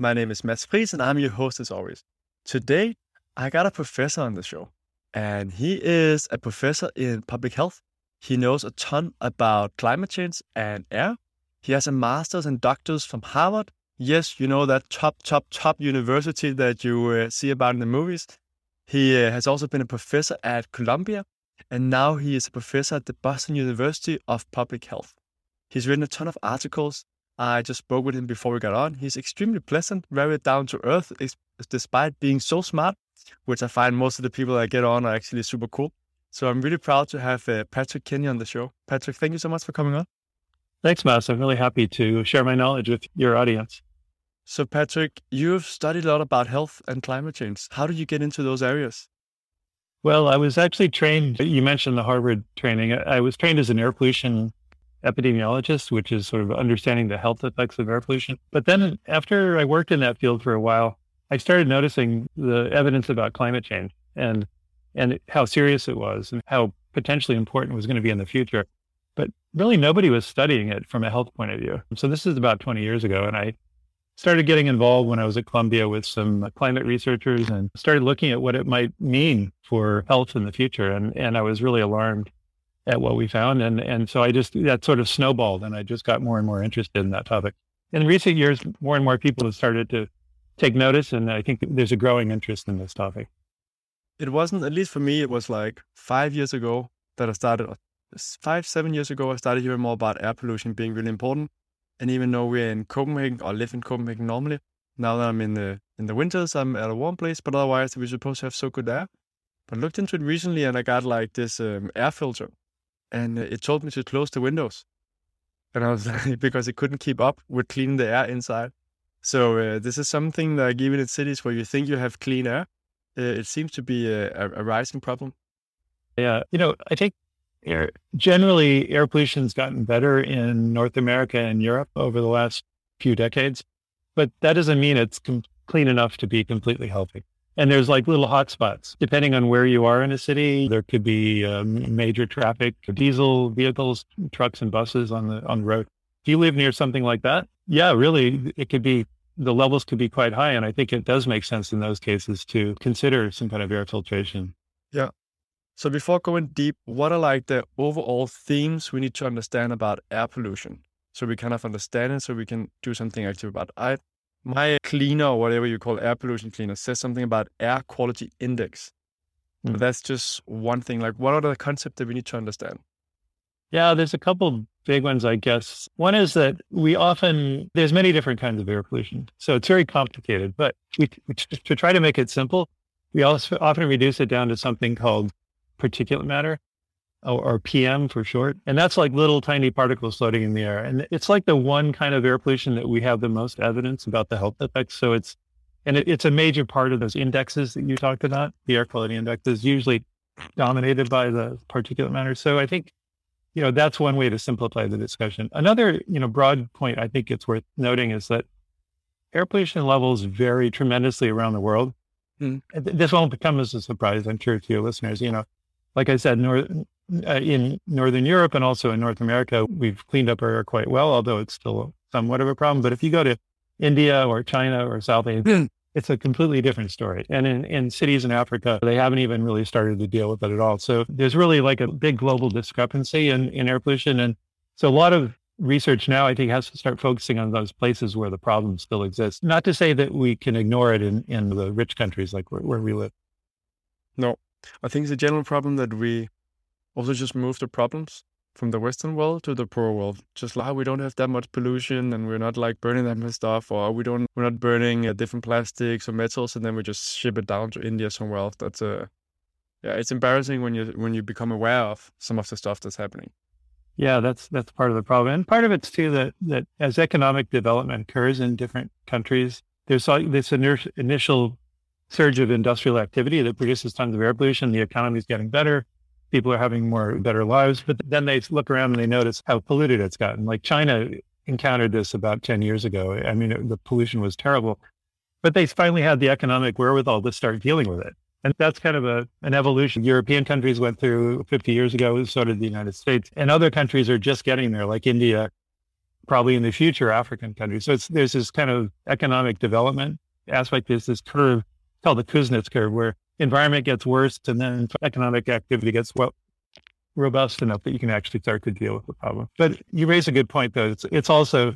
My name is Mads Friis and I'm your host as always. Today, I got a professor on the show, and he is a professor in public health. He knows a ton about climate change and air. He has a master's and doctor's from Harvard. Yes, you know that top, top, top university that you uh, see about in the movies. He uh, has also been a professor at Columbia, and now he is a professor at the Boston University of Public Health. He's written a ton of articles I just spoke with him before we got on. He's extremely pleasant, very down to earth, despite being so smart, which I find most of the people I get on are actually super cool. So I'm really proud to have uh, Patrick Kinney on the show. Patrick, thank you so much for coming on. Thanks, Mas. I'm really happy to share my knowledge with your audience. So, Patrick, you've studied a lot about health and climate change. How did you get into those areas? Well, I was actually trained, you mentioned the Harvard training. I was trained as an air pollution epidemiologist, which is sort of understanding the health effects of air pollution. But then after I worked in that field for a while, I started noticing the evidence about climate change and and how serious it was and how potentially important it was going to be in the future. But really nobody was studying it from a health point of view. So this is about 20 years ago and I started getting involved when I was at Columbia with some climate researchers and started looking at what it might mean for health in the future and and I was really alarmed at what we found. And, and so I just, that sort of snowballed and I just got more and more interested in that topic. In recent years, more and more people have started to take notice. And I think there's a growing interest in this topic. It wasn't, at least for me, it was like five years ago that I started, five, seven years ago, I started hearing more about air pollution being really important. And even though we're in Copenhagen or live in Copenhagen normally, now that I'm in the in the winters, I'm at a warm place, but otherwise we're supposed to have so good air. But I looked into it recently and I got like this um, air filter and it told me to close the windows. And I was like, because it couldn't keep up with cleaning the air inside. So uh, this is something like even in cities where you think you have clean air, uh, it seems to be a, a, rising problem. Yeah, you know, I think air, generally air pollution's gotten better in North America and Europe over the last few decades, but that doesn't mean it's com- clean enough to be completely healthy. And there's like little hotspots. Depending on where you are in a city, there could be um, major traffic, diesel vehicles, trucks and buses on the on the road. If you live near something like that, yeah, really, it could be the levels could be quite high. And I think it does make sense in those cases to consider some kind of air filtration. Yeah. So before going deep, what are like the overall themes we need to understand about air pollution? So we kind of understand it so we can do something active about it my cleaner or whatever you call air pollution cleaner says something about air quality index. Mm. But that's just one thing. Like, what are the concepts that we need to understand? Yeah, there's a couple big ones, I guess. One is that we often, there's many different kinds of air pollution. So it's very complicated, but we, to try to make it simple, we also often reduce it down to something called particulate matter or, PM for short. And that's like little tiny particles floating in the air. And it's like the one kind of air pollution that we have the most evidence about the health effects. So it's, and it, it's a major part of those indexes that you talked about. The air quality index is usually dominated by the particulate matter. So I think, you know, that's one way to simplify the discussion. Another, you know, broad point I think it's worth noting is that air pollution levels vary tremendously around the world. Mm. This won't come as a surprise, I'm sure, to your listeners. You know, like I said, North, in Northern Europe and also in North America, we've cleaned up our air quite well, although it's still somewhat of a problem. But if you go to India or China or South Asia, hmm. it's a completely different story. And in, in cities in Africa, they haven't even really started to deal with it at all. So there's really like a big global discrepancy in, in air pollution. And so a lot of research now, I think, has to start focusing on those places where the problem still exists. Not to say that we can ignore it in, in the rich countries like where, where we live. No, I think it's a general problem that we also just move the problems from the Western world to the poor world. Just like we don't have that much pollution and we're not like burning that much stuff, or we don't we're not burning uh, different plastics or metals, and then we just ship it down to India somewhere else. That's a uh, yeah, it's embarrassing when you when you become aware of some of the stuff that's happening. Yeah, that's that's part of the problem, and part of it's too that that as economic development occurs in different countries, there's this initial surge of industrial activity that produces tons of air pollution. The economy is getting better. People are having more better lives. But then they look around and they notice how polluted it's gotten. Like China encountered this about 10 years ago. I mean, it, the pollution was terrible, but they finally had the economic wherewithal to start dealing with it. And that's kind of a, an evolution. European countries went through 50 years ago, so did the United States. And other countries are just getting there, like India, probably in the future, African countries. So there's this kind of economic development aspect. There's this curve called the Kuznets curve, where environment gets worse and then economic activity gets well robust enough that you can actually start to deal with the problem. But you raise a good point, though. It's, it's also,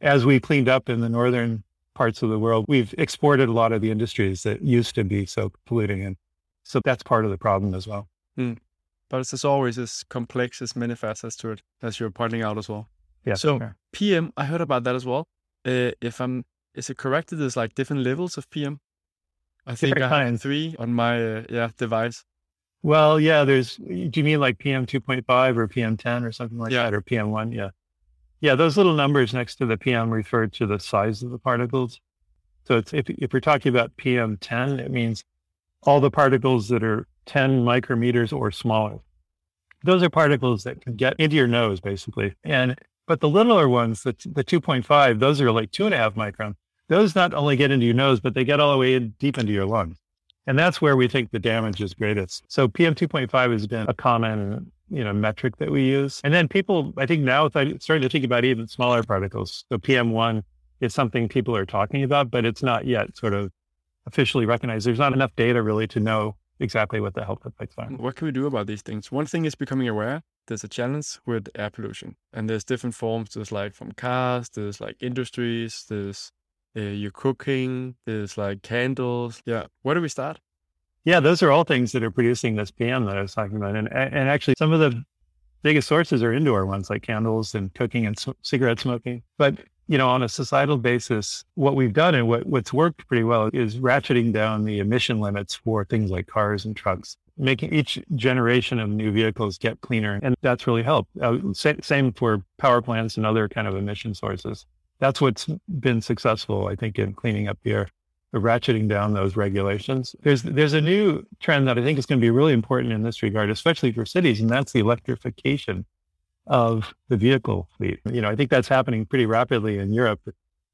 as we cleaned up in the northern parts of the world, we've exported a lot of the industries that used to be so polluting. And so that's part of the problem as well. Mm. But it's as always as complex as many facets to it, as you're pointing out as well. Yeah. So. PM, I heard about that as well. Uh, if I'm, is it correct that there's like different levels of PM? I think different I have three on my uh, yeah device. Well, yeah, there's, do you mean like PM 2.5 or PM 10 or something like yeah. that, or PM 1? Yeah. Yeah, those little numbers next to the PM refer to the size of the particles. So it's, if, if we're talking about PM 10, it means all the particles that are 10 micrometers or smaller. Those are particles that can get into your nose, basically. And but the littler ones, the, the 2.5, those are like two and a half micron. Those not only get into your nose, but they get all the way in, deep into your lungs. And that's where we think the damage is greatest. So PM 2.5 has been a common, you know, metric that we use. And then people, I think now starting to think about even smaller particles. So PM1 is something people are talking about, but it's not yet sort of officially recognized. There's not enough data really to know exactly what the health effects are. What can we do about these things? One thing is becoming aware. There's a challenge with air pollution, and there's different forms. There's like from cars, there's like industries, there's uh, your cooking, there's like candles. Yeah. Where do we start? Yeah, those are all things that are producing this PM that I was talking about. And, and actually, some of the biggest sources are indoor ones like candles and cooking and cigarette smoking. But, you know, on a societal basis, what we've done and what, what's worked pretty well is ratcheting down the emission limits for things like cars and trucks, making each generation of new vehicles get cleaner. And that's really helped. Uh, same for power plants and other kind of emission sources that's what's been successful, I think, in cleaning up the air, ratcheting down those regulations. There's there's a new trend that I think is going to be really important in this regard, especially for cities, and that's the electrification of the vehicle fleet. You know, I think that's happening pretty rapidly in Europe,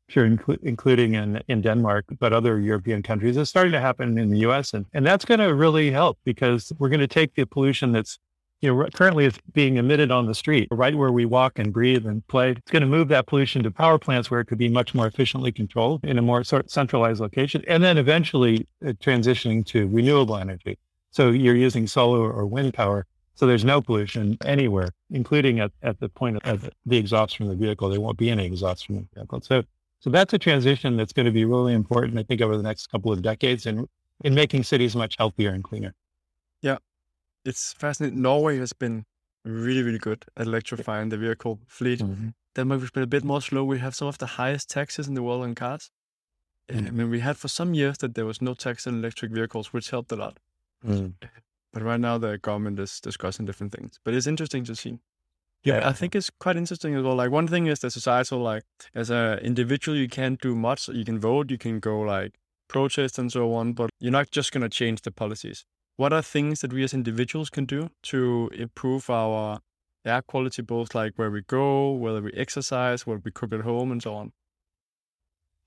sure, inclu- including in, in Denmark, but other European countries. It's starting to happen in the U.S. and and that's going to really help because we're going to take the pollution that's you know, currently it's being emitted on the street, right where we walk and breathe and play. It's going to move that pollution to power plants where it could be much more efficiently controlled in a more sort of centralized location, and then eventually uh, transitioning to renewable energy. So you're using solar or wind power. So there's no pollution anywhere, including at, at the point of the exhaust from the vehicle. There won't be any exhaust from the vehicle. So, so that's a transition that's going to be really important, I think, over the next couple of decades in, in making cities much healthier and cleaner. Yeah, it's fascinating. Norway has been really, really good at electrifying the vehicle fleet. Mm-hmm. Denmark has been a bit more slow. We have some of the highest taxes in the world on cars. Mm-hmm. I mean, we had for some years that there was no tax on electric vehicles, which helped a lot. Mm. But right now, the government is discussing different things. But it's interesting to see. Yeah, I think it's quite interesting as well. Like one thing is the societal, like as an individual, you can't do much. You can vote, you can go like protest and so on, but you're not just gonna change the policies what are things that we as individuals can do to improve our air quality, both like where we go, whether we exercise, what we cook at home, and so on?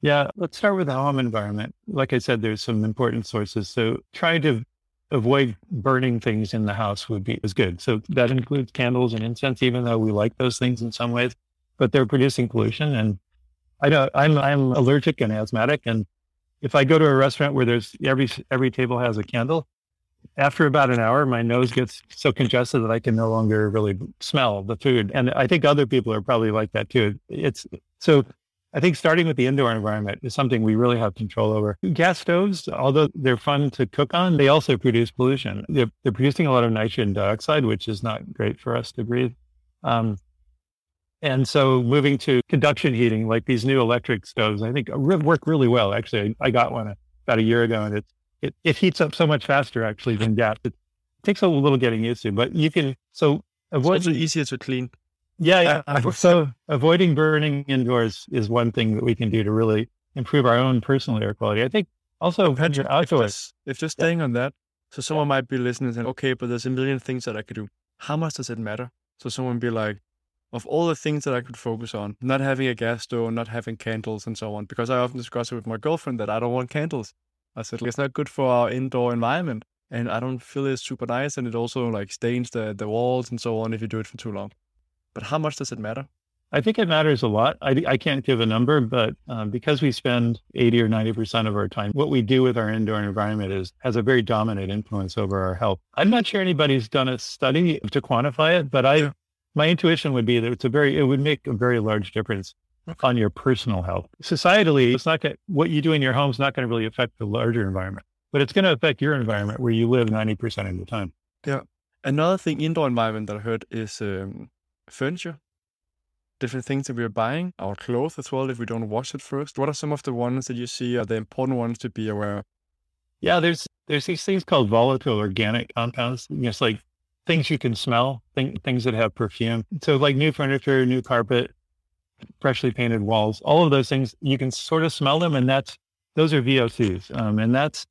Yeah, let's start with the home environment. Like I said, there's some important sources. So trying to avoid burning things in the house would be is good. So that includes candles and incense, even though we like those things in some ways, but they're producing pollution. And I know I'm I'm allergic and asthmatic, and if I go to a restaurant where there's every every table has a candle, after about an hour, my nose gets so congested that I can no longer really smell the food. And I think other people are probably like that too. It's so I think starting with the indoor environment is something we really have control over. Gas stoves, although they're fun to cook on, they also produce pollution. They're, they're producing a lot of nitrogen dioxide, which is not great for us to breathe. Um, and so moving to conduction heating, like these new electric stoves, I think work really well. Actually, I got one about a year ago and it's it, it heats up so much faster actually than gas. It takes a little getting used to, but you can so avoid. It's also easier to clean. Yeah, yeah. so avoiding burning indoors is one thing that we can do to really improve our own personal air quality. I think also if outdoors. if just staying on that, so someone might be listening and saying, okay, but there's a million things that I could do. How much does it matter? So someone be like, of all the things that I could focus on, not having a gas stove, not having candles and so on, because I often discuss it with my girlfriend that I don't want candles. I said, it's not good for our indoor environment. And I don't feel it's super nice. And it also like stains the, the walls and so on if you do it for too long. But how much does it matter? I think it matters a lot. I, I can't give a number, but um, because we spend 80 or 90% of our time, what we do with our indoor environment is has a very dominant influence over our health. I'm not sure anybody's done a study to quantify it, but I, yeah. my intuition would be that it's a very, it would make a very large difference. On your personal health. Societally, it's not going what you do in your home is not going to really affect the larger environment, but it's going to affect your environment where you live 90% of the time. Yeah. Another thing, indoor environment that I heard is um, furniture different things that we're buying, our clothes as well, if we don't wash it first? What are some of the ones that you see are the important ones to be aware of? Yeah, there's there's these things called volatile organic compounds. It's like things you can smell, th- things that have perfume. So like new furniture, new carpet, freshly painted walls, all of those things you can sort of smell them, and that's those are VOCs. Um, and that's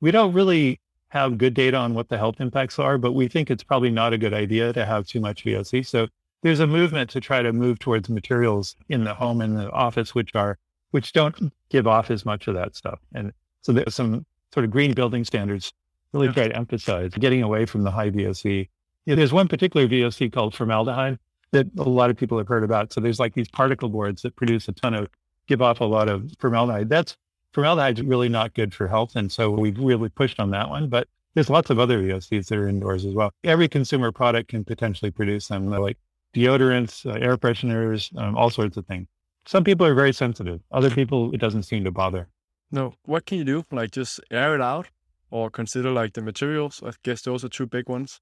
we don't really have good data on what the health impacts are, but we think it's probably not a good idea to have too much VOC. So there's a movement to try to move towards materials in the home and the office, which are, which don't give off as much of that stuff. And so there's some sort of green building standards really yeah. try to emphasize getting away from the high VOC. Yeah, there's one particular VOC called formaldehyde that a lot of people have heard about. So there's like these particle boards that produce a ton of, give off a lot of formaldehyde. That's, formaldehyde is really not good for health. And so we've really pushed on that one, but there's lots of other VOCs that are indoors as well. Every consumer product can potentially produce them. Like deodorants, uh, air fresheners, um, all sorts of things. Some people are very sensitive. Other people, it doesn't seem to bother. No. What can you do? Like just air it out or consider like the materials? I guess those are two big ones.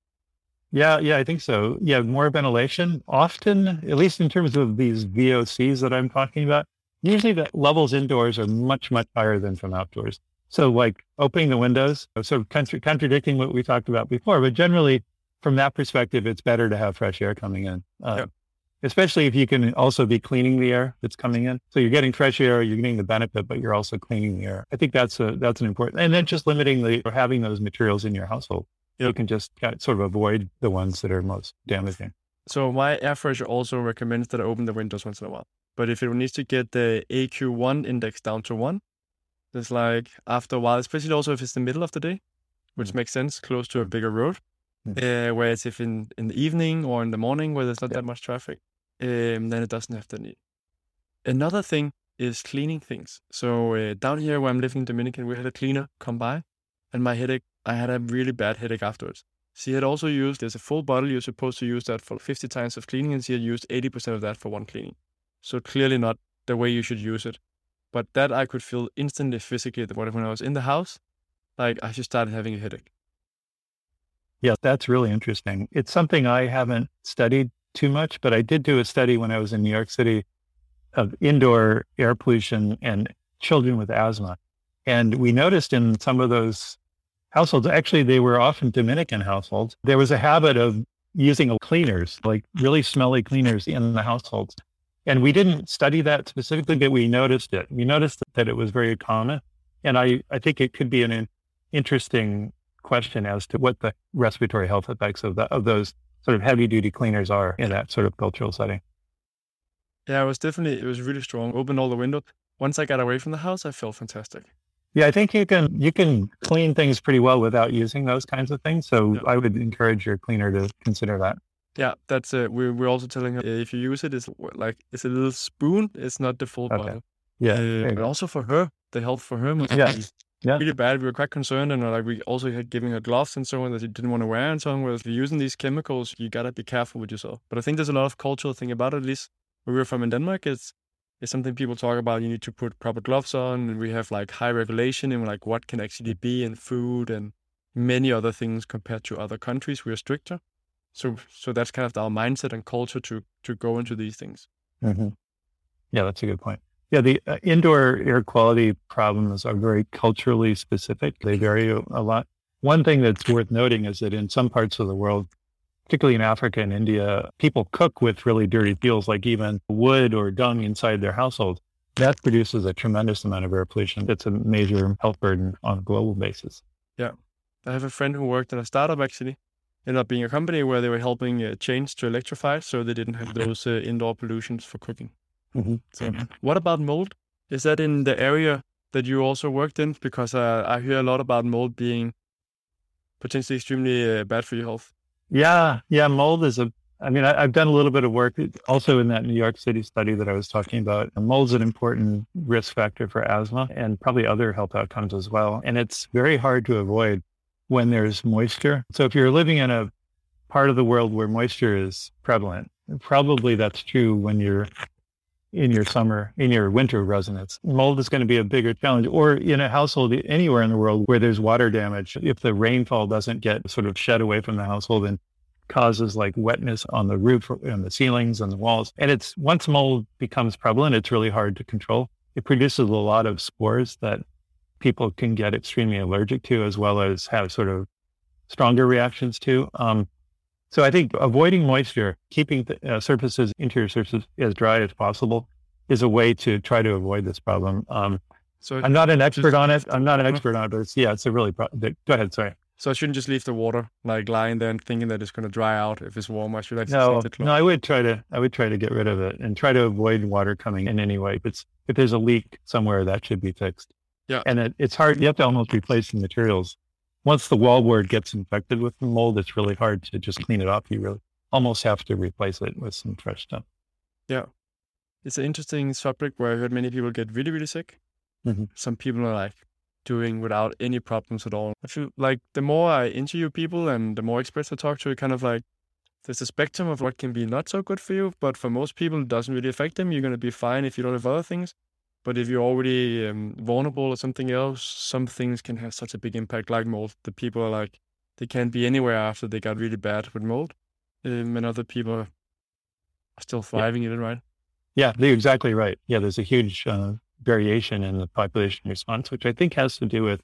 Yeah, yeah, I think so. Yeah, more ventilation. Often, at least in terms of these VOCs that I'm talking about, usually the levels indoors are much, much higher than from outdoors. So like opening the windows, sort of contra- contradicting what we talked about before, but generally from that perspective, it's better to have fresh air coming in. Uh, yep. Especially if you can also be cleaning the air that's coming in. So you're getting fresh air, you're getting the benefit, but you're also cleaning the air. I think that's a, that's an important, and then just limiting the, or having those materials in your household. Yep. You can just sort of avoid the ones that are most damaging. So my air freshener also recommends that I open the windows once in a while. But if it needs to get the AQI index down to one, it's like after a while, especially also if it's the middle of the day, which mm makes sense, close to a bigger road, uh, whereas if in, in the evening or in the morning where there's not yeah. that much traffic, um, then it doesn't have the need. Another thing is cleaning things. So uh, down here where I'm living in Dominican, we had a cleaner come by, and my headache, I had a really bad headache afterwards. She had also used, there's a full bottle, you're supposed to use that for 50 times of cleaning, and she had used 80% of that for one cleaning. So clearly not the way you should use it. But that I could feel instantly physically that when I was in the house, like I just started having a headache. Yeah, that's really interesting. It's something I haven't studied too much, but I did do a study when I was in New York City of indoor air pollution and children with asthma. And we noticed in some of those households, actually, they were often Dominican households. There was a habit of using cleaners, like really smelly cleaners in the households. And we didn't study that specifically, but we noticed it. We noticed that it was very common. And I, I think it could be an interesting question as to what the respiratory health effects of, the, of those sort of heavy duty cleaners are in that sort of cultural setting. Yeah, it was definitely, it was really strong. Opened all the windows. Once I got away from the house, I felt fantastic. Yeah, I think you can you can clean things pretty well without using those kinds of things. So yeah. I would encourage your cleaner to consider that. Yeah, that's it. we're we're also telling her if you use it, it's like it's a little spoon. It's not the full okay. bottle. Yeah, uh, but also for her, the health for her must yeah. be yeah. really bad. We were quite concerned, and uh, like we also had giving her gloves and so on that she didn't want to wear and so on. Whereas if you're using these chemicals, you gotta be careful with yourself. But I think there's a lot of cultural thing about it. At least where we're from in Denmark, it's it's something people talk about. You need to put proper gloves on, and we have like high regulation in like what can actually be in food and many other things compared to other countries. We are stricter. So so that's kind of our mindset and culture to to go into these things. Mm-hmm. Yeah, that's a good point. Yeah, the uh, indoor air quality problems are very culturally specific. They vary a lot. One thing that's worth noting is that in some parts of the world, particularly in Africa and India, people cook with really dirty fuels, like even wood or dung inside their household. that produces a tremendous amount of air pollution. It's a major health burden on a global basis. Yeah. I have a friend who worked in a startup actually. Ended up being a company where they were helping uh, change to electrify so they didn't have those uh, indoor pollutions for cooking. Mm-hmm. So, what about mold? Is that in the area that you also worked in? Because uh, I hear a lot about mold being potentially extremely uh, bad for your health. Yeah, yeah. Mold is a. I mean, I, have done a little bit of work also in that New York City study that I was talking about. Mold's an important risk factor for asthma and probably other health outcomes as well. And it's very hard to avoid when there's moisture. So if you're living in a part of the world where moisture is prevalent, probably that's true when you're in your summer, in your winter residence. Mold is going to be a bigger challenge or in a household anywhere in the world where there's water damage. If the rainfall doesn't get sort of shed away from the household and causes like wetness on the roof and the ceilings and the walls. And it's once mold becomes prevalent, it's really hard to control. It produces a lot of spores that people can get extremely allergic to, as well as have sort of stronger reactions to. Um, so I think avoiding moisture, keeping the, uh, surfaces, interior surfaces as dry as possible is a way to try to avoid this problem. Um, so I'm not an expert on it. I'm not an expert on it, but it's, yeah, it's a really, pro- go ahead. Sorry. So I shouldn't just leave the water like lying there and thinking that it's going to dry out if it's warm. I should actually no, no. I would try to I would try to get rid of it and try to avoid water coming in anyway. If it's if there's a leak somewhere, that should be fixed. Yeah. And it, it's hard. You have to almost replace the materials. Once the wallboard gets infected with the mold, it's really hard to just clean it off. You really almost have to replace it with some fresh stuff. Yeah. It's an interesting subject where I heard many people get really, really sick. Mm-hmm. Some people are like doing without any problems at all. I feel like the more I interview people and the more experts I talk to, it kind of like there's a spectrum of what can be not so good for you, but for most people, it doesn't really affect them. You're going to be fine if you don't have other things. But if you're already um, vulnerable or something else, some things can have such a big impact, like mold. The people are like, they can't be anywhere after they got really bad with mold. Um, and other people are still thriving yeah. in it, right? Yeah, you're exactly right. Yeah, there's a huge uh, variation in the population response, which I think has to do with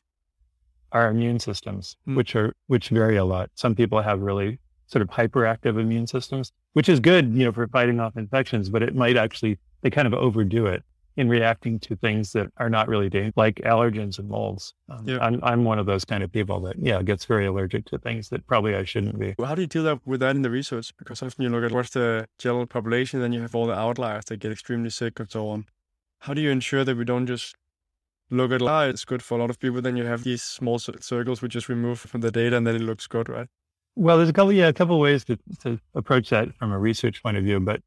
our immune systems, mm. which are which vary a lot. Some people have really sort of hyperactive immune systems, which is good, you know, for fighting off infections, but it might actually they kind of overdo it in reacting to things that are not really dangerous, like allergens and molds. Um, yeah. I'm, I'm one of those kind of people that, yeah, gets very allergic to things that probably I shouldn't be. Well, how do you deal with that in the research? Because often you look at what's the general population, then you have all the outliers that get extremely sick and so on. How do you ensure that we don't just look at, ah, it's good for a lot of people, then you have these small circles we just remove from the data and then it looks good, right? Well, there's a couple, yeah, a couple ways to, to approach that from a research point of view, but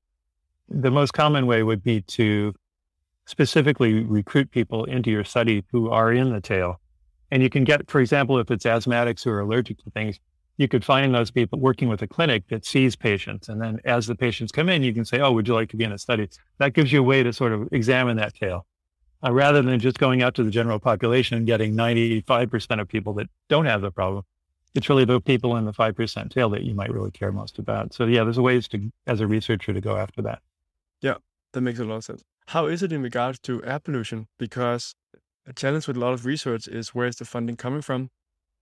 the most common way would be to specifically recruit people into your study who are in the tail. And you can get, for example, if it's asthmatics who are allergic to things, you could find those people working with a clinic that sees patients. And then as the patients come in, you can say, Oh, would you like to be in a study? That gives you a way to sort of examine that tail uh, rather than just going out to the general population and getting 95% of people that don't have the problem. It's really the people in the 5% tail that you might really care most about. So yeah, there's ways to, as a researcher, to go after that. Yeah, that makes a lot of sense. How is it in regards to air pollution? Because a challenge with a lot of research is where is the funding coming from?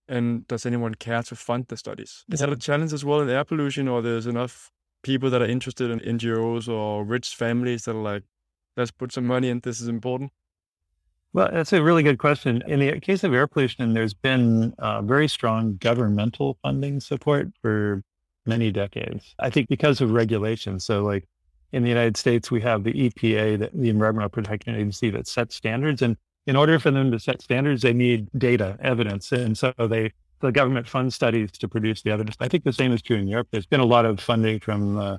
And does anyone care to fund the studies? Is that a challenge as well in air pollution, or there's enough people that are interested in NGOs or rich families that are like, let's put some money in, this is important? Well, that's a really good question. In the case of air pollution, there's been uh, very strong governmental funding support for many decades. I think because of regulations. So, like in the United States, we have the EPA, the, the Environmental Protection Agency, that sets standards. And in order for them to set standards, they need data, evidence. And so they, the government funds studies to produce the evidence. I think the same is true in Europe. There's been a lot of funding from uh,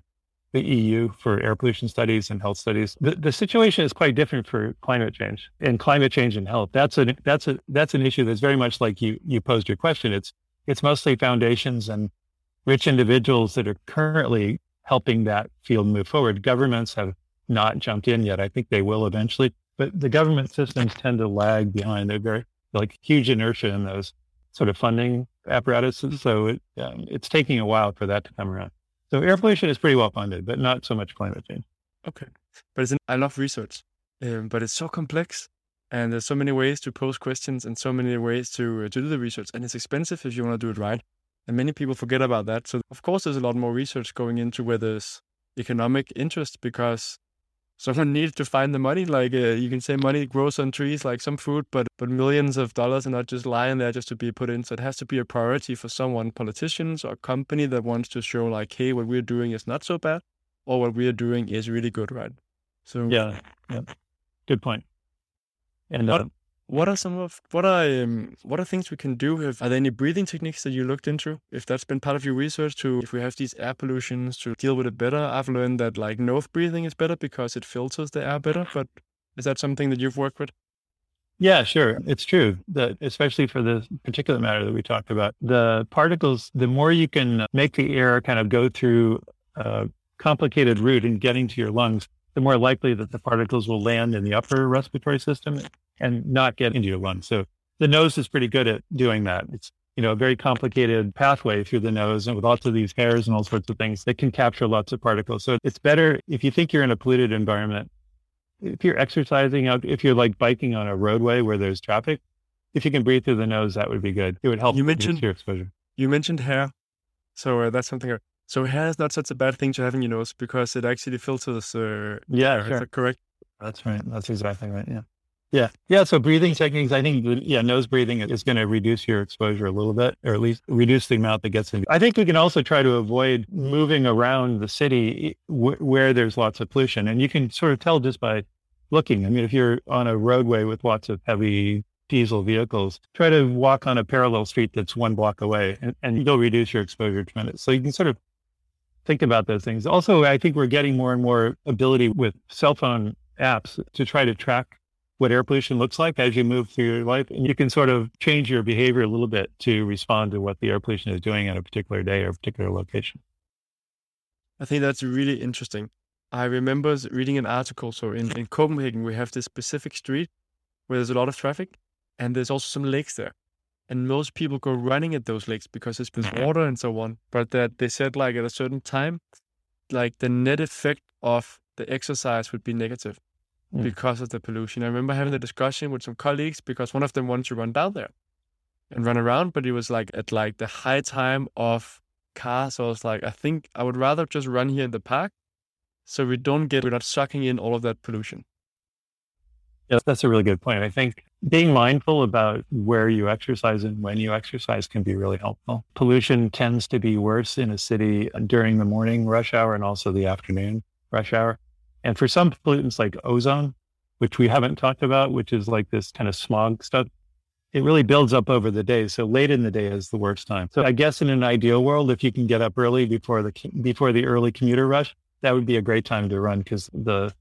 the EU for air pollution studies and health studies. The, the situation is quite different for climate change and climate change and health. That's a that's a that's an issue that's very much like you you posed your question. It's it's mostly foundations and rich individuals that are currently helping that field move forward. Governments have not jumped in yet. I think they will eventually, but the government systems tend to lag behind. They're very like huge inertia in those sort of funding apparatuses. So it, um, it's taking a while for that to come around. So air pollution is pretty well funded, but not so much climate change. Okay. But it's an, I love research, um, but it's so complex and there's so many ways to pose questions and so many ways to, uh, to do the research. And it's expensive if you want to do it right. And many people forget about that. So, of course, there's a lot more research going into where there's economic interest because someone needs to find the money. Like uh, you can say money grows on trees like some fruit, but but millions of dollars are not just lying there just to be put in. So it has to be a priority for someone, politicians or company that wants to show like, hey, what we're doing is not so bad, or what we're doing is really good, right? So yeah, yeah. good point. And uh, what are some of what are um, what are things we can do? Have, are there any breathing techniques that you looked into? If that's been part of your research, to if we have these air pollutions to deal with it better, I've learned that like nose breathing is better because it filters the air better. But is that something that you've worked with? Yeah, sure. It's true that especially for the particular matter that we talked about, the particles, the more you can make the air kind of go through a complicated route and getting to your lungs, the more likely that the particles will land in the upper respiratory system and not get into your lungs. So the nose is pretty good at doing that. It's, you know, a very complicated pathway through the nose and with lots of these hairs and all sorts of things that can capture lots of particles. So it's better if you think you're in a polluted environment, if you're exercising out, if you're like biking on a roadway where there's traffic, if you can breathe through the nose, that would be good. It would help you mentioned your exposure. You mentioned hair. So uh, that's something. So hair is not such a bad thing to have in your nose because it actually filters. Uh, yeah, sure. correct? That's right. That's exactly right. Yeah. Yeah. Yeah. So breathing techniques, I think, yeah, nose breathing is going to reduce your exposure a little bit, or at least reduce the amount that gets in. I think we can also try to avoid moving around the city eh, w- where there's lots of pollution. And you can sort of tell just by looking. I mean, if you're on a roadway with lots of heavy diesel vehicles, try to walk on a parallel street that's one block away and, and you'll reduce your exposure tremendously. So you can sort of think about those things. Also, I think we're getting more and more ability with cell phone apps to try to track what air pollution looks like as you move through your life. And you can sort of change your behavior a little bit to respond to what the air pollution is doing at a particular day or a particular location. I think that's really interesting. I remember reading an article. So in, in Copenhagen, we have this specific street where there's a lot of traffic and there's also some lakes there. And most people go running at those lakes because there's mm-hmm. water and so on. But that they said like at a certain time, like the net effect of the exercise would be negative mm. because of the pollution. I remember having a discussion with some colleagues because one of them wanted to run down there and run around, but it was like at like the high time of cars. So I was like, I think I would rather just run here in the park so we don't get, we're not sucking in all of that pollution. Yes, that's a really good point. I think being mindful about where you exercise and when you exercise can be really helpful. Pollution tends to be worse in a city during the morning rush hour and also the afternoon rush hour. And for some pollutants like ozone, which we haven't talked about, which is like this kind of smog stuff, it really builds up over the day. So late in the day is the worst time. So I guess in an ideal world, if you can get up early before the before the early commuter rush, that would be a great time to run because the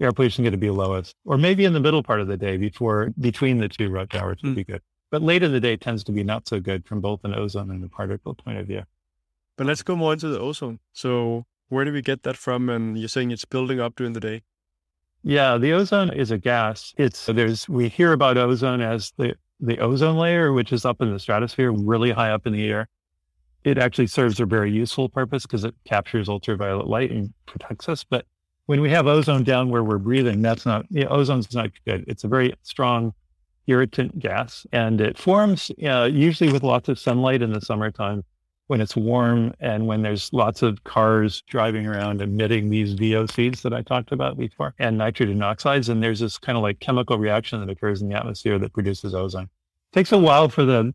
air pollution is going to be lowest. Or maybe in the middle part of the day before between the two rush hours would mm. be good. But late in the day tends to be not so good from both an ozone and a particle point of view. But let's go more into the ozone. So where do we get that from? And you're saying it's building up during the day. Yeah, the ozone is a gas. It's there's we hear about ozone as the the ozone layer, which is up in the stratosphere, really high up in the air. It actually serves a very useful purpose because it captures ultraviolet light and protects us. But when we have ozone down where we're breathing, that's not yeah, ozone's not good. It's a very strong irritant gas, and it forms uh, usually with lots of sunlight in the summertime when it's warm and when there's lots of cars driving around emitting these VOCs that I talked about before and nitrogen oxides. And there's this kind of like chemical reaction that occurs in the atmosphere that produces ozone. It takes a while for the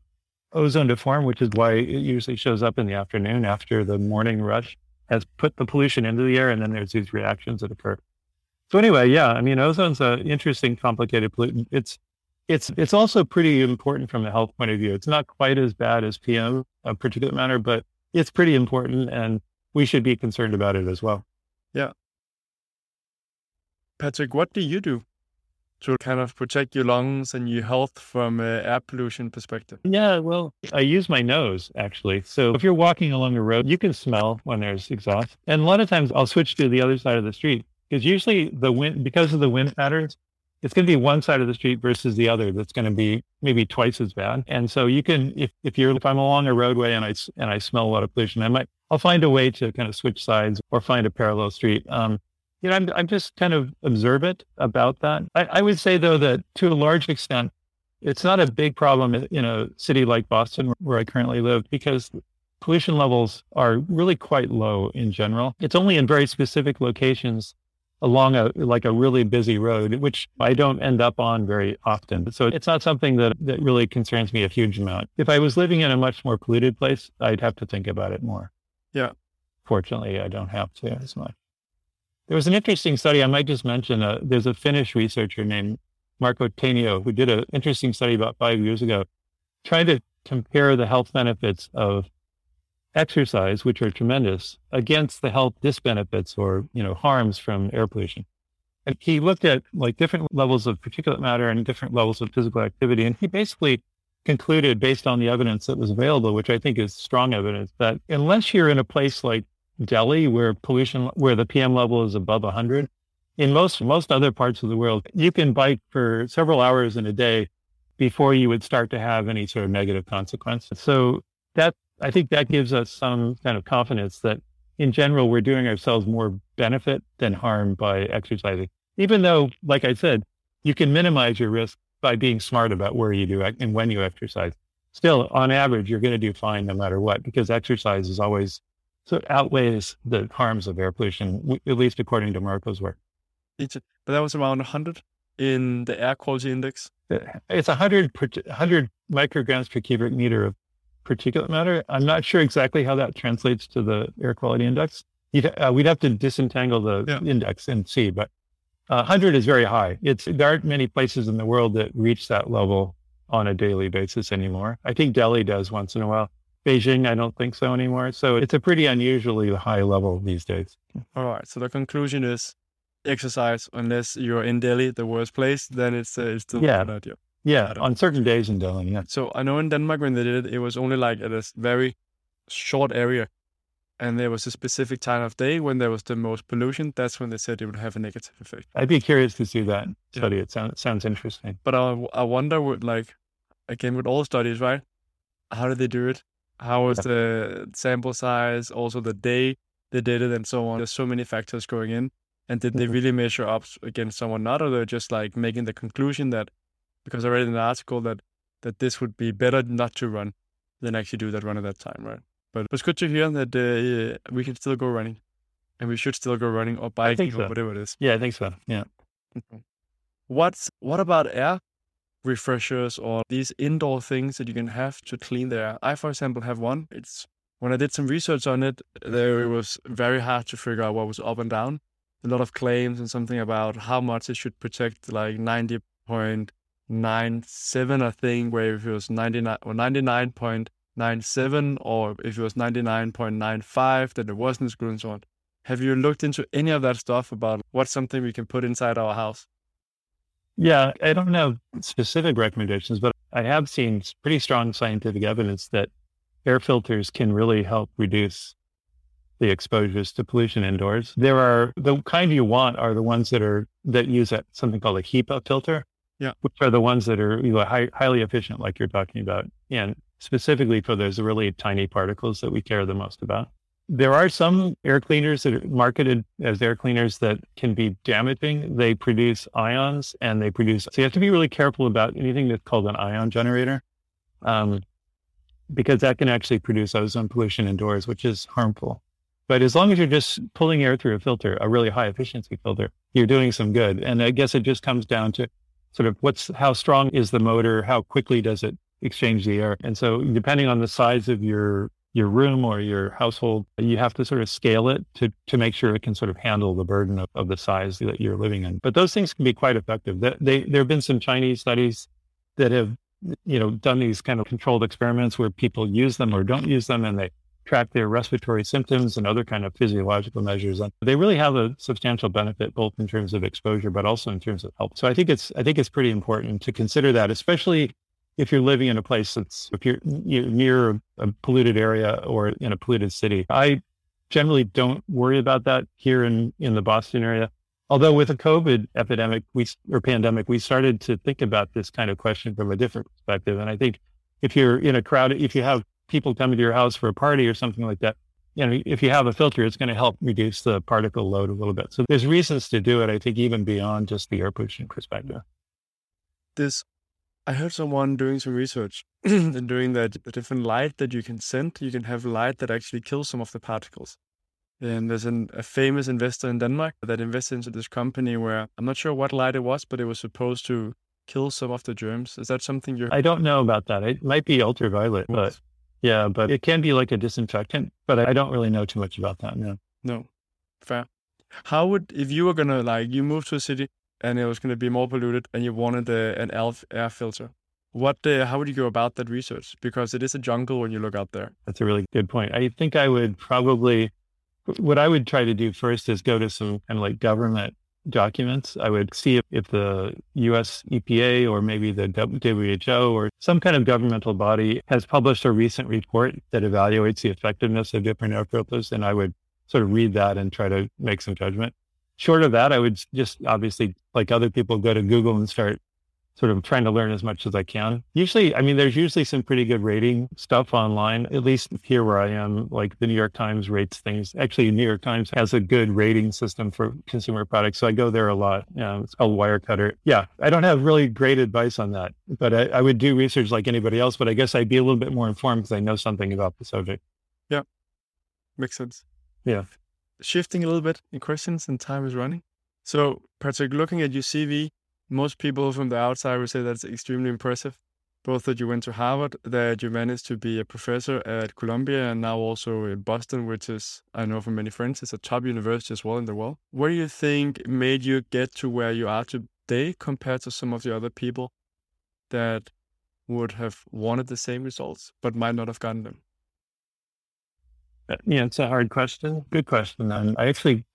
ozone to form, which is why it usually shows up in the afternoon after the morning rush has put the pollution into the air. And then there's these reactions that occur. So anyway, yeah, I mean, ozone's an interesting, complicated pollutant. It's it's it's also pretty important from a health point of view. It's not quite as bad as PM, a particulate matter, but it's pretty important, and we should be concerned about it as well. Yeah. Patrick, what do you do to kind of protect your lungs and your health from an air pollution perspective? Yeah, well, I use my nose actually. So if you're walking along a road, you can smell when there's exhaust. And a lot of times I'll switch to the other side of the street because usually the wind, because of the wind patterns, it's going to be one side of the street versus the other that's going to be maybe twice as bad. And so you can, if, if you're, if I'm along a roadway and I, and I smell a lot of pollution, I might, I'll find a way to kind of switch sides or find a parallel street. Um, you know, I'm, I'm just kind of observant about that. I, I would say though that to a large extent, it's not a big problem in a city like Boston where I currently live because pollution levels are really quite low in general. It's only in very specific locations along a like a really busy road, which I don't end up on very often. So it's not something that, that really concerns me a huge amount. If I was living in a much more polluted place, I'd have to think about it more. Yeah. Fortunately, I don't have to as much. There was an interesting study I might just mention. Uh, there's a Finnish researcher named Marco Tainio who did an interesting study about five years ago, trying to compare the health benefits of exercise, which are tremendous, against the health disbenefits or you know harms from air pollution. And he looked at like different levels of particulate matter and different levels of physical activity, and he basically concluded, based on the evidence that was available, which I think is strong evidence, that unless you're in a place like Delhi, where pollution, where the PM level is above 100, in most most other parts of the world, you can bike for several hours in a day before you would start to have any sort of negative consequence. So that I think that gives us some kind of confidence that in general, we're doing ourselves more benefit than harm by exercising. Even though, like I said, you can minimize your risk by being smart about where you do and when you exercise. Still, on average, you're going to do fine no matter what, because exercise is always so outweighs the harms of air pollution, at least according to Marco's work. But that was around 100 in the air quality index. Uh, it's 100, 100 micrograms per cubic meter of particulate matter. I'm not sure exactly how that translates to the air quality index. Uh, we'd have to disentangle the yeah. index and see, but uh, 100 is very high. It's there aren't many places in the world that reach that level on a daily basis anymore. I think Delhi does once in a while. Beijing, I don't think so anymore. So it's a pretty unusually high level these days. All right. So the conclusion is exercise, unless you're in Delhi, the worst place, then it's, uh, it's still yeah. idea. Yeah, on certain days in Delhi. Yeah. So I know in Denmark when they did it, it was only like at a very short area, and there was a specific time of day when there was the most pollution. That's when they said it would have a negative effect. I'd be curious to see that study. Yeah. It sounds sounds interesting. But I I wonder would like again with all studies, right? How did they do it? How was yeah. the sample size? Also the day they did it, and so on. There's so many factors going in. And did they mm-hmm. really measure up against someone not, or they're just like making the conclusion that because I read in an article that that this would be better not to run than actually do that run at that time, right? But it's good to hear that uh, we can still go running, and we should still go running or biking so. or whatever it is. Yeah, I think so. Yeah. What's what about air refreshers or these indoor things that you can have to clean the air? I, for example, have one. It's when I did some research on it, there it was very hard to figure out what was up and down. A lot of claims and something about how much it should protect, like ninety point nine seven, I think, where if it was ninety nine or ninety nine point nine seven, or if it was ninety nine point nine five, then it wasn't as good and so on. Have you looked into any of that stuff about what's something we can put inside our house? Yeah, I don't know specific recommendations, but I have seen pretty strong scientific evidence that air filters can really help reduce the exposures to pollution indoors. There are the kind you want are the ones that are that use a, something called a HEPA filter, yeah. which are the ones that are you know, high, highly efficient, like you're talking about, and specifically for those really tiny particles that we care the most about. There are some air cleaners that are marketed as air cleaners that can be damaging. They produce ions and they produce, so you have to be really careful about anything that's called an ion generator, um, because that can actually produce ozone pollution indoors, which is harmful. But as long as you're just pulling air through a filter, a really high efficiency filter, you're doing some good. And I guess it just comes down to sort of what's how strong is the motor, how quickly does it exchange the air, and so depending on the size of your your room or your household, you have to sort of scale it to to make sure it can sort of handle the burden of, of the size that you're living in. But those things can be quite effective. They, they, there have been some Chinese studies that have you know done these kind of controlled experiments where people use them or don't use them, and they track their respiratory symptoms and other kind of physiological measures. And they really have a substantial benefit both in terms of exposure, but also in terms of health. So I think it's I think it's pretty important to consider that, especially if you're living in a place that's if you're, you're near a polluted area or in a polluted city. I generally don't worry about that here in in the Boston area. Although with the COVID epidemic we or pandemic, we started to think about this kind of question from a different perspective. And I think if you're in a crowd, if you have people coming to your house for a party or something like that, you know, if you have a filter, it's going to help reduce the particle load a little bit. So there's reasons to do it, I think, even beyond just the air pollution perspective. This, I heard someone doing some research and doing that the different light that you can send, you can have light that actually kills some of the particles. And there's an, a famous investor in Denmark that invested into this company where I'm not sure what light it was, but it was supposed to kill some of the germs. Is that something you're? I don't know about that. It might be ultraviolet, but yeah, but it can be like a disinfectant. But I don't really know too much about that. No. No, fair. How would if you were gonna like you moved to a city and it was gonna be more polluted and you wanted a, an air filter? What uh, how would you go about that research? Because it is a jungle when you look out there. That's a really good point. I think I would probably what I would try to do first is go to some kind of like government documents. I would see if, if the US EPA or maybe the WHO or some kind of governmental body has published a recent report that evaluates the effectiveness of different air filters. And I would sort of read that and try to make some judgment. Short of that, I would just obviously, like other people, go to Google and start sort of trying to learn as much as I can. Usually, I mean, there's usually some pretty good rating stuff online, at least here where I am, like the New York Times rates things. Actually, New York Times has a good rating system for consumer products. So I go there a lot. Um, it's called Wirecutter. Yeah, I don't have really great advice on that, but I, I would do research like anybody else, but I guess I'd be a little bit more informed because I know something about the subject. Yeah, makes sense. Yeah. Shifting a little bit in questions and time is running. So, Patrick, looking at your CV, most people from the outside would say that's extremely impressive. Both that you went to Harvard, that you managed to be a professor at Columbia, and now also in Boston, which is, I know from many friends, is a top university as well in the world. What do you think made you get to where you are today compared to some of the other people that would have wanted the same results but might not have gotten them? Uh, yeah, it's a hard question. Good question. And I actually,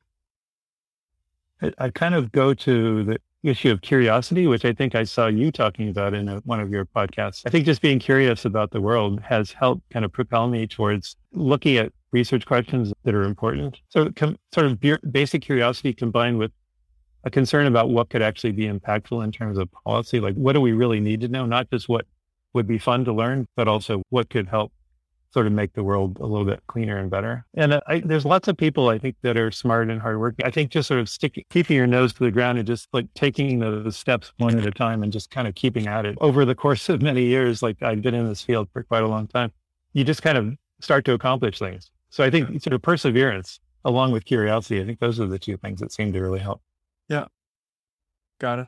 I, I kind of go to the issue of curiosity, which I think I saw you talking about in a, one of your podcasts. I think just being curious about the world has helped kind of propel me towards looking at research questions that are important. So com- sort of basic curiosity combined with a concern about what could actually be impactful in terms of policy. Like what do we really need to know? Not just what would be fun to learn, but also what could help sort of make the world a little bit cleaner and better. And I, there's lots of people I think that are smart and hardworking. I think just sort of sticking, keeping your nose to the ground and just like taking the, the, steps one at a time and just kind of keeping at it over the course of many years. Like I've been in this field for quite a long time. You just kind of start to accomplish things. So I think sort of perseverance along with curiosity, I think those are the two things that seem to really help. Yeah. Got it.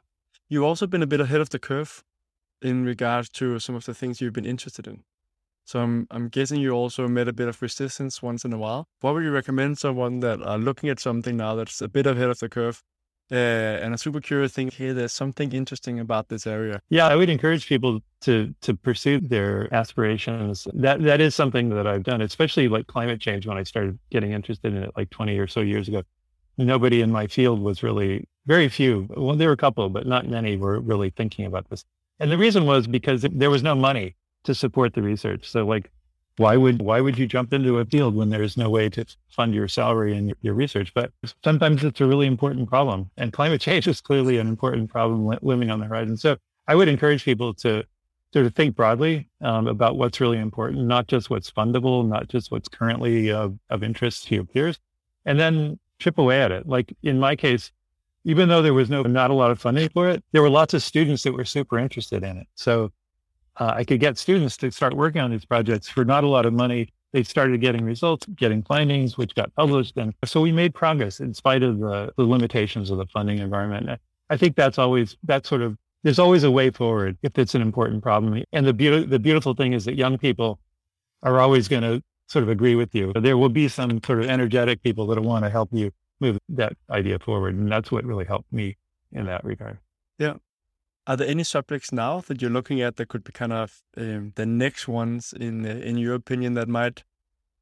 You've also been a bit ahead of the curve in regards to some of the things you've been interested in. So I'm I'm guessing you also met a bit of resistance once in a while. What would you recommend someone that are looking at something now that's a bit ahead of the curve uh, and a super curious thing? Hey, there's something interesting about this area. Yeah, I would encourage people to to pursue their aspirations. That that is something that I've done, especially like climate change. When I started getting interested in it, like 20 or so years ago, nobody in my field was really very few. Well, there were a couple, but not many were really thinking about this. And the reason was because there was no money to support the research. So like, why would why would you jump into a field when there's no way to fund your salary and your research? But sometimes it's a really important problem, and climate change is clearly an important problem looming on the horizon. So I would encourage people to sort of think broadly um, about what's really important, not just what's fundable, not just what's currently of, of interest to your peers, and then chip away at it. Like in my case, even though there was no not a lot of funding for it, there were lots of students that were super interested in it. So uh, I could get students to start working on these projects for not a lot of money. They started getting results, getting findings, which got published. And so we made progress in spite of the, the limitations of the funding environment. I think that's always, that sort of, there's always a way forward if it's an important problem. And the, be- the beautiful thing is that young people are always going to sort of agree with you. There will be some sort of energetic people that want to help you move that idea forward. And that's what really helped me in that regard. Yeah. Are there any subjects now that you're looking at that could be kind of um, the next ones in uh, in your opinion that might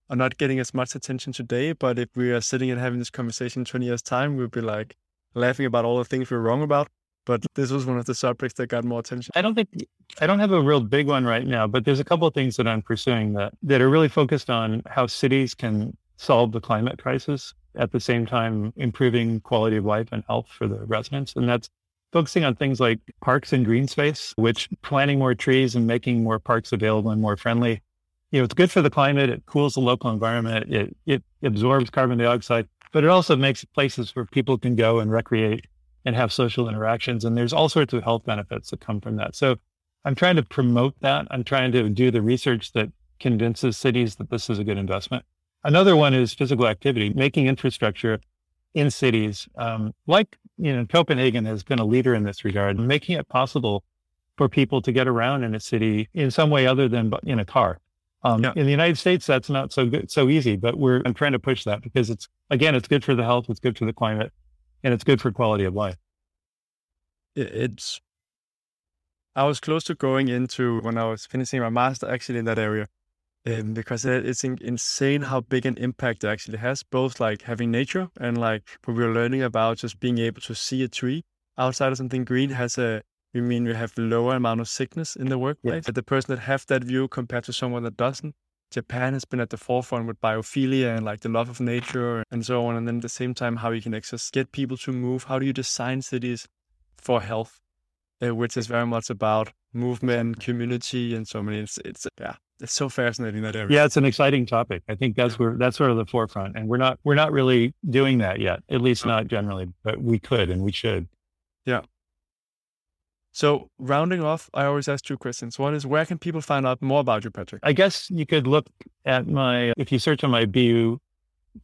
are not getting as much attention today, but if we are sitting and having this conversation 20 years time, we'll be like laughing about all the things we're wrong about. But this was one of the subjects that got more attention. I don't think I don't have a real big one right now, but there's a couple of things that I'm pursuing that that are really focused on how cities can solve the climate crisis at the same time improving quality of life and health for the residents. And that's focusing on things like parks and green space, which planting more trees and making more parks available and more friendly. You know, it's good for the climate. It cools the local environment. It, it absorbs carbon dioxide, but it also makes places where people can go and recreate and have social interactions. And there's all sorts of health benefits that come from that. So I'm trying to promote that. I'm trying to do the research that convinces cities that this is a good investment. Another one is physical activity, making infrastructure in cities. Um, like, you know, Copenhagen has been a leader in this regard, making it possible for people to get around in a city in some way other than in a car. Um, yeah. In the United States, that's not so good, so easy, but we're I'm trying to push that because it's again, it's good for the health, it's good for the climate, and it's good for quality of life. It's. I was close to going into when I was finishing my master actually in that area, um, because it's insane how big an impact it actually has. Both like having nature and like what we are learning about just being able to see a tree outside of something green has a we mean we have lower amount of sickness in the workplace. But the person that have that view compared to someone that doesn't. Japan has been at the forefront with biophilia and like the love of nature and so on. And then at the same time, how you can access, get people to move. How do you design cities for health, uh, which is very much about movement, community, and so many. It's, it's yeah, it's so fascinating that area. Yeah, it's an exciting topic. I think that's where that's sort of the forefront, and we're not we're not really doing that yet. At least not generally, but we could and we should. Yeah. So, rounding off, I always ask two questions. One is where can people find out more about you, Patrick? I guess you could look at my, if you search on my BU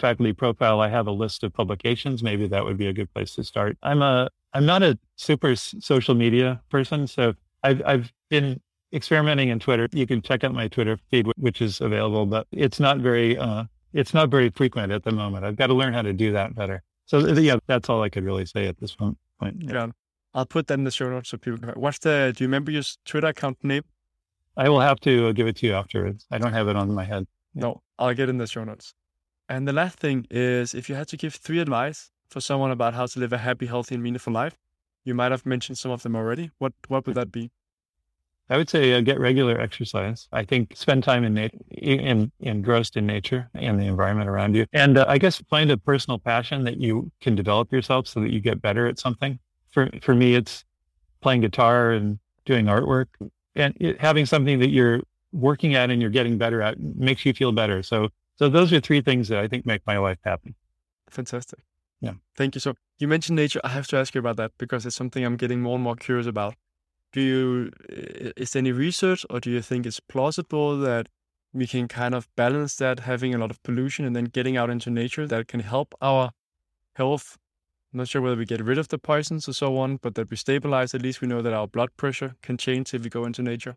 faculty profile, I have a list of publications. Maybe that would be a good place to start. I'm a, I'm not a super social media person. So I've, I've been experimenting in Twitter. You can check out my Twitter feed, which is available, but it's not very, uh, it's not very frequent at the moment. I've got to learn how to do that better. So yeah, that's all I could really say at this point. Yeah. I'll put that in the show notes so people can. What's the? Do you remember your Twitter account name? I will have to give it to you afterwards. I don't have it on my head. No, I'll get in the show notes. And the last thing is, if you had to give three advice for someone about how to live a happy, healthy, and meaningful life, you might have mentioned some of them already. What What would that be? I would say uh, get regular exercise. I think spend time in nature, in, engrossed in nature and the environment around you. And uh, I guess find a personal passion that you can develop yourself so that you get better at something for for me, it's playing guitar and doing artwork, and it, having something that you're working at and you're getting better at makes you feel better. So, so those are three things that I think make my life happy. Fantastic. Yeah. Thank you. So you mentioned nature. I have to ask you about that because it's something I'm getting more and more curious about. Do you, is there any research or do you think it's plausible that we can kind of balance that having a lot of pollution and then getting out into nature that can help our health I'm not sure whether we get rid of the poisons or so on, but that we stabilize, at least we know that our blood pressure can change if we go into nature.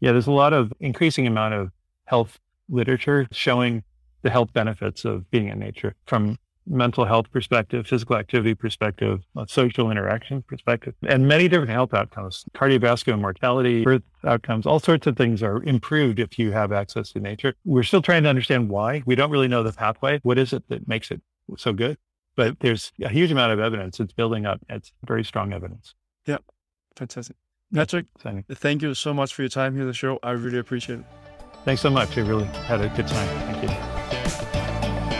Yeah, there's a lot of increasing amount of health literature showing the health benefits of being in nature from mental health perspective, physical activity perspective, social interaction perspective, and many different health outcomes, cardiovascular mortality, birth outcomes, all sorts of things are improved if you have access to nature. We're still trying to understand why. We don't really know the pathway. What is it that makes it so good? but there's a huge amount of evidence. It's building up. It's very strong evidence. Yeah. Fantastic. Patrick, thank you so much for your time here on the show. I really appreciate it. Thanks so much. I really had a good time. Thank you.